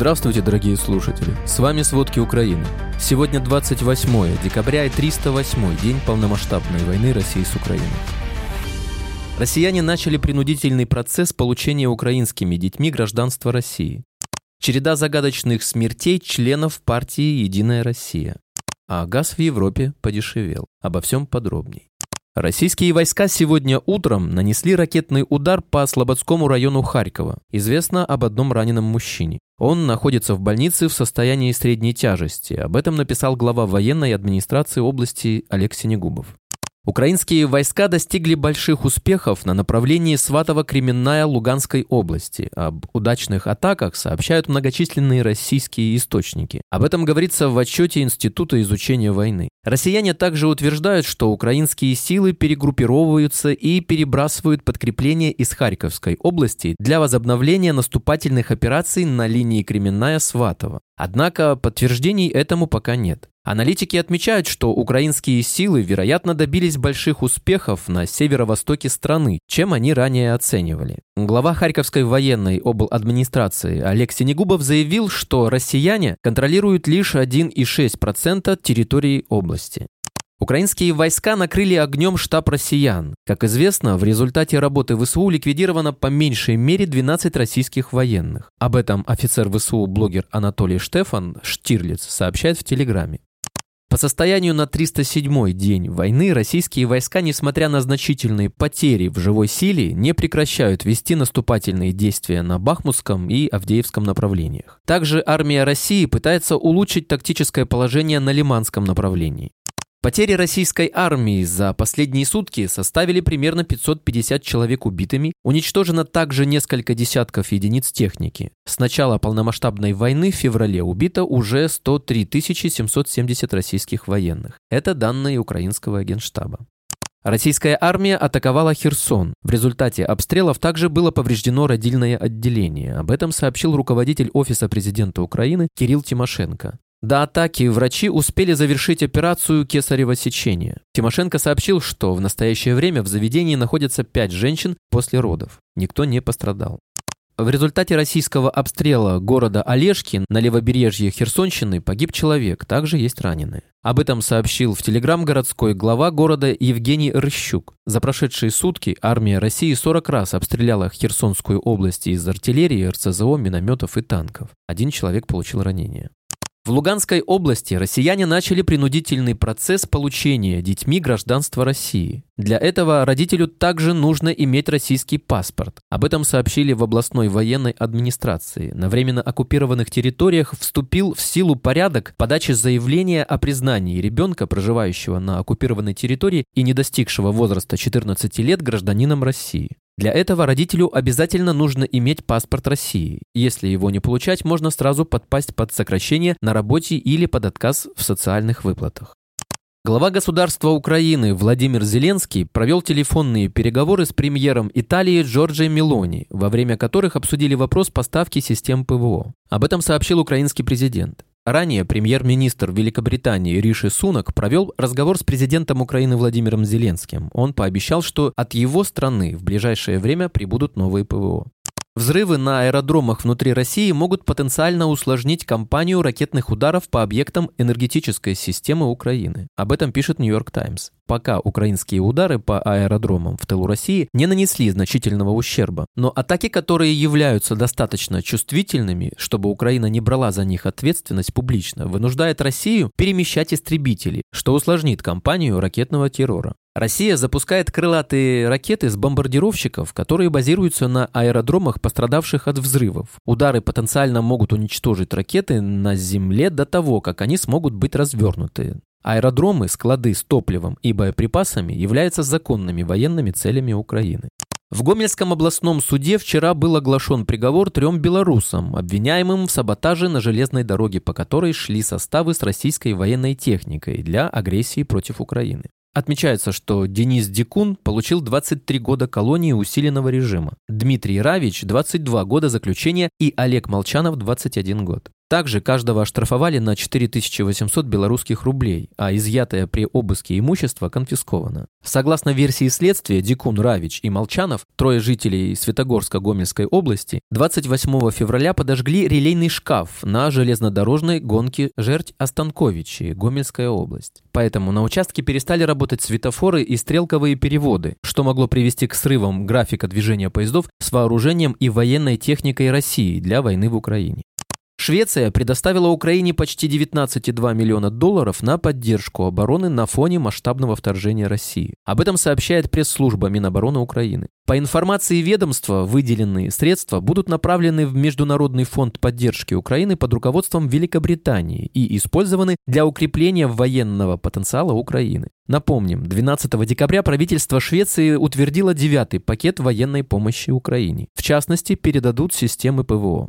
Здравствуйте, дорогие слушатели! С вами «Сводки Украины». Сегодня 28 декабря и 308 день полномасштабной войны России с Украиной. Россияне начали принудительный процесс получения украинскими детьми гражданства России. Череда загадочных смертей членов партии «Единая Россия». А газ в Европе подешевел. Обо всем подробней. Российские войска сегодня утром нанесли ракетный удар по Слободскому району Харькова. Известно об одном раненом мужчине. Он находится в больнице в состоянии средней тяжести. Об этом написал глава военной администрации области Олег Синегубов. Украинские войска достигли больших успехов на направлении Сватово-Кременная Луганской области. Об удачных атаках сообщают многочисленные российские источники. Об этом говорится в отчете Института изучения войны. Россияне также утверждают, что украинские силы перегруппировываются и перебрасывают подкрепления из Харьковской области для возобновления наступательных операций на линии Кременная-Сватово. Однако подтверждений этому пока нет. Аналитики отмечают, что украинские силы, вероятно, добились больших успехов на северо-востоке страны, чем они ранее оценивали. Глава Харьковской военной обл. администрации Олег Синегубов заявил, что россияне контролируют лишь 1,6% территории области. Украинские войска накрыли огнем штаб россиян. Как известно, в результате работы ВСУ ликвидировано по меньшей мере 12 российских военных. Об этом офицер ВСУ-блогер Анатолий Штефан Штирлиц сообщает в Телеграме. По состоянию на 307-й день войны российские войска, несмотря на значительные потери в живой силе, не прекращают вести наступательные действия на Бахмутском и Авдеевском направлениях. Также армия России пытается улучшить тактическое положение на Лиманском направлении. Потери российской армии за последние сутки составили примерно 550 человек убитыми, уничтожено также несколько десятков единиц техники. С начала полномасштабной войны в феврале убито уже 103 770 российских военных. Это данные украинского генштаба. Российская армия атаковала Херсон. В результате обстрелов также было повреждено родильное отделение. Об этом сообщил руководитель Офиса президента Украины Кирилл Тимошенко. До атаки врачи успели завершить операцию кесарево сечения. Тимошенко сообщил, что в настоящее время в заведении находятся пять женщин после родов. Никто не пострадал. В результате российского обстрела города Олежки на левобережье Херсонщины погиб человек, также есть раненые. Об этом сообщил в Телеграм городской глава города Евгений Рыщук. За прошедшие сутки армия России 40 раз обстреляла Херсонскую область из артиллерии, РЦЗО, минометов и танков. Один человек получил ранение. В Луганской области россияне начали принудительный процесс получения детьми гражданства России. Для этого родителю также нужно иметь российский паспорт. Об этом сообщили в областной военной администрации. На временно оккупированных территориях вступил в силу порядок подачи заявления о признании ребенка, проживающего на оккупированной территории и не достигшего возраста 14 лет гражданином России. Для этого родителю обязательно нужно иметь паспорт России. Если его не получать, можно сразу подпасть под сокращение на работе или под отказ в социальных выплатах. Глава государства Украины Владимир Зеленский провел телефонные переговоры с премьером Италии Джорджией Мелони, во время которых обсудили вопрос поставки систем ПВО. Об этом сообщил украинский президент. Ранее премьер-министр Великобритании Риши Сунак провел разговор с президентом Украины Владимиром Зеленским. Он пообещал, что от его страны в ближайшее время прибудут новые ПВО. Взрывы на аэродромах внутри России могут потенциально усложнить кампанию ракетных ударов по объектам энергетической системы Украины. Об этом пишет Нью-Йорк Таймс пока украинские удары по аэродромам в тылу России не нанесли значительного ущерба. Но атаки, которые являются достаточно чувствительными, чтобы Украина не брала за них ответственность публично, вынуждает Россию перемещать истребители, что усложнит кампанию ракетного террора. Россия запускает крылатые ракеты с бомбардировщиков, которые базируются на аэродромах, пострадавших от взрывов. Удары потенциально могут уничтожить ракеты на земле до того, как они смогут быть развернуты. Аэродромы, склады с топливом и боеприпасами являются законными военными целями Украины. В Гомельском областном суде вчера был оглашен приговор трем белорусам, обвиняемым в саботаже на железной дороге, по которой шли составы с российской военной техникой для агрессии против Украины. Отмечается, что Денис Дикун получил 23 года колонии усиленного режима, Дмитрий Равич – 22 года заключения и Олег Молчанов – 21 год. Также каждого оштрафовали на 4800 белорусских рублей, а изъятое при обыске имущество конфисковано. Согласно версии следствия, Дикун Равич и Молчанов, трое жителей Светогорска-Гомельской области, 28 февраля подожгли релейный шкаф на железнодорожной гонке Жерть Останковичи, Гомельская область. Поэтому на участке перестали работать светофоры и стрелковые переводы, что могло привести к срывам графика движения поездов с вооружением и военной техникой России для войны в Украине. Швеция предоставила Украине почти 19,2 миллиона долларов на поддержку обороны на фоне масштабного вторжения России. Об этом сообщает пресс-служба Минобороны Украины. По информации ведомства, выделенные средства будут направлены в Международный фонд поддержки Украины под руководством Великобритании и использованы для укрепления военного потенциала Украины. Напомним, 12 декабря правительство Швеции утвердило девятый пакет военной помощи Украине. В частности, передадут системы ПВО.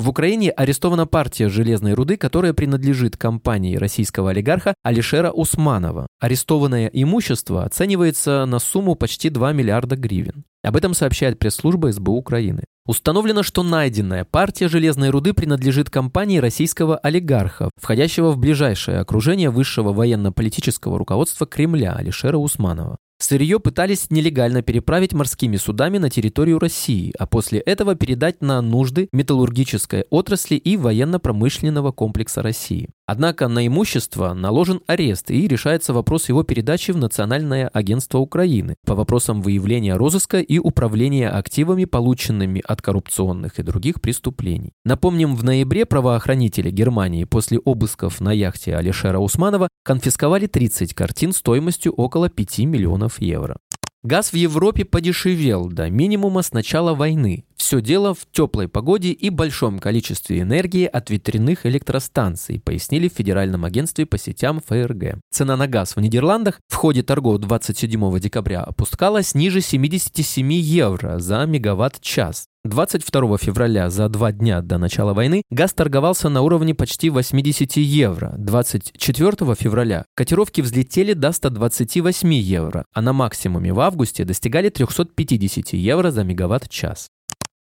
В Украине арестована партия железной руды, которая принадлежит компании российского олигарха Алишера Усманова. Арестованное имущество оценивается на сумму почти 2 миллиарда гривен. Об этом сообщает пресс-служба СБУ Украины. Установлено, что найденная партия железной руды принадлежит компании российского олигарха, входящего в ближайшее окружение высшего военно-политического руководства Кремля Алишера Усманова. Сырье пытались нелегально переправить морскими судами на территорию России, а после этого передать на нужды металлургической отрасли и военно-промышленного комплекса России. Однако на имущество наложен арест и решается вопрос его передачи в Национальное агентство Украины по вопросам выявления розыска и управления активами, полученными от коррупционных и других преступлений. Напомним, в ноябре правоохранители Германии после обысков на яхте Алишера Усманова конфисковали 30 картин стоимостью около 5 миллионов евро. Газ в Европе подешевел до минимума с начала войны. Все дело в теплой погоде и большом количестве энергии от ветряных электростанций, пояснили в Федеральном агентстве по сетям ФРГ. Цена на газ в Нидерландах в ходе торгов 27 декабря опускалась ниже 77 евро за мегаватт-час. 22 февраля, за два дня до начала войны, газ торговался на уровне почти 80 евро. 24 февраля котировки взлетели до 128 евро, а на максимуме в августе достигали 350 евро за мегаватт-час.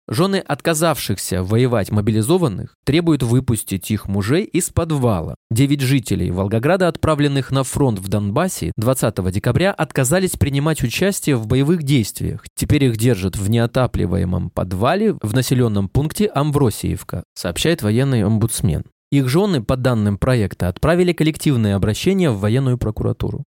Жены отказавшихся воевать мобилизованных требуют выпустить их мужей из подвала. Девять жителей Волгограда, отправленных на фронт в Донбассе 20 декабря, отказались принимать участие в боевых действиях. Теперь их держат в неотапливаемом подвале в населенном пункте Амвросиевка, сообщает военный омбудсмен. Их жены, по данным проекта, отправили коллективное обращение в военную прокуратуру.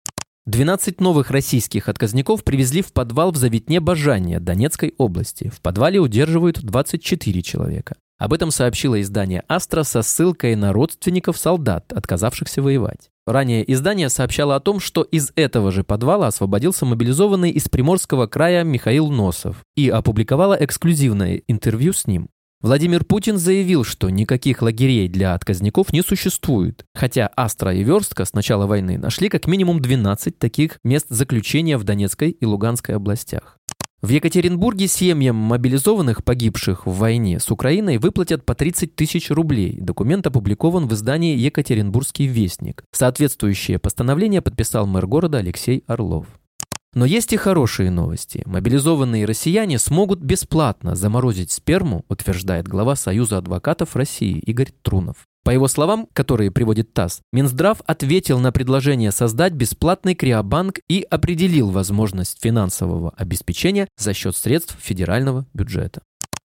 12 новых российских отказников привезли в подвал в Заветне Бажания Донецкой области. В подвале удерживают 24 человека. Об этом сообщило издание «Астра» со ссылкой на родственников солдат, отказавшихся воевать. Ранее издание сообщало о том, что из этого же подвала освободился мобилизованный из Приморского края Михаил Носов и опубликовало эксклюзивное интервью с ним. Владимир Путин заявил, что никаких лагерей для отказников не существует, хотя Астра и Верстка с начала войны нашли как минимум 12 таких мест заключения в Донецкой и Луганской областях. В Екатеринбурге семьям мобилизованных, погибших в войне с Украиной, выплатят по 30 тысяч рублей. Документ опубликован в издании «Екатеринбургский вестник». Соответствующее постановление подписал мэр города Алексей Орлов. Но есть и хорошие новости. Мобилизованные россияне смогут бесплатно заморозить сперму, утверждает глава Союза адвокатов России Игорь Трунов. По его словам, которые приводит ТАСС, Минздрав ответил на предложение создать бесплатный криобанк и определил возможность финансового обеспечения за счет средств федерального бюджета.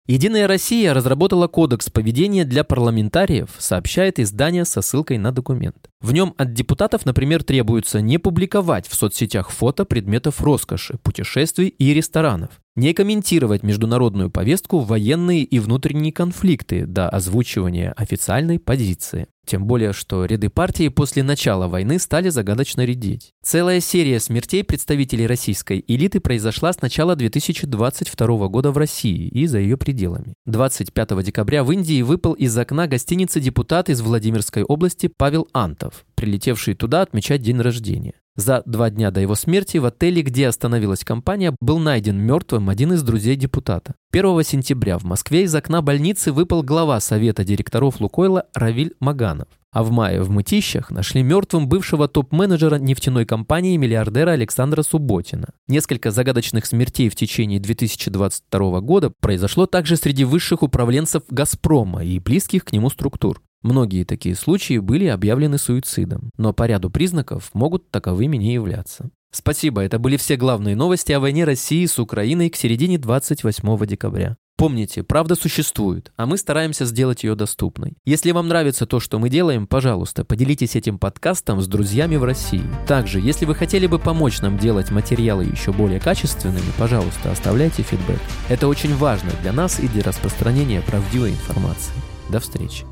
Единая Россия разработала кодекс поведения для парламентариев, сообщает издание со ссылкой на документ. В нем от депутатов, например, требуется не публиковать в соцсетях фото предметов роскоши, путешествий и ресторанов, не комментировать международную повестку, военные и внутренние конфликты до озвучивания официальной позиции. Тем более, что ряды партии после начала войны стали загадочно редеть. Целая серия смертей представителей российской элиты произошла с начала 2022 года в России и за ее пределами. 25 декабря в Индии выпал из окна гостиницы депутат из Владимирской области Павел Антов, прилетевший туда отмечать день рождения. За два дня до его смерти в отеле, где остановилась компания, был найден мертвым один из друзей депутата. 1 сентября в Москве из окна больницы выпал глава Совета директоров Лукойла Равиль Маганов. А в мае в Мытищах нашли мертвым бывшего топ-менеджера нефтяной компании миллиардера Александра Субботина. Несколько загадочных смертей в течение 2022 года произошло также среди высших управленцев «Газпрома» и близких к нему структур. Многие такие случаи были объявлены суицидом, но по ряду признаков могут таковыми не являться. Спасибо, это были все главные новости о войне России с Украиной к середине 28 декабря. Помните, правда существует, а мы стараемся сделать ее доступной. Если вам нравится то, что мы делаем, пожалуйста, поделитесь этим подкастом с друзьями в России. Также, если вы хотели бы помочь нам делать материалы еще более качественными, пожалуйста, оставляйте фидбэк. Это очень важно для нас и для распространения правдивой информации. До встречи.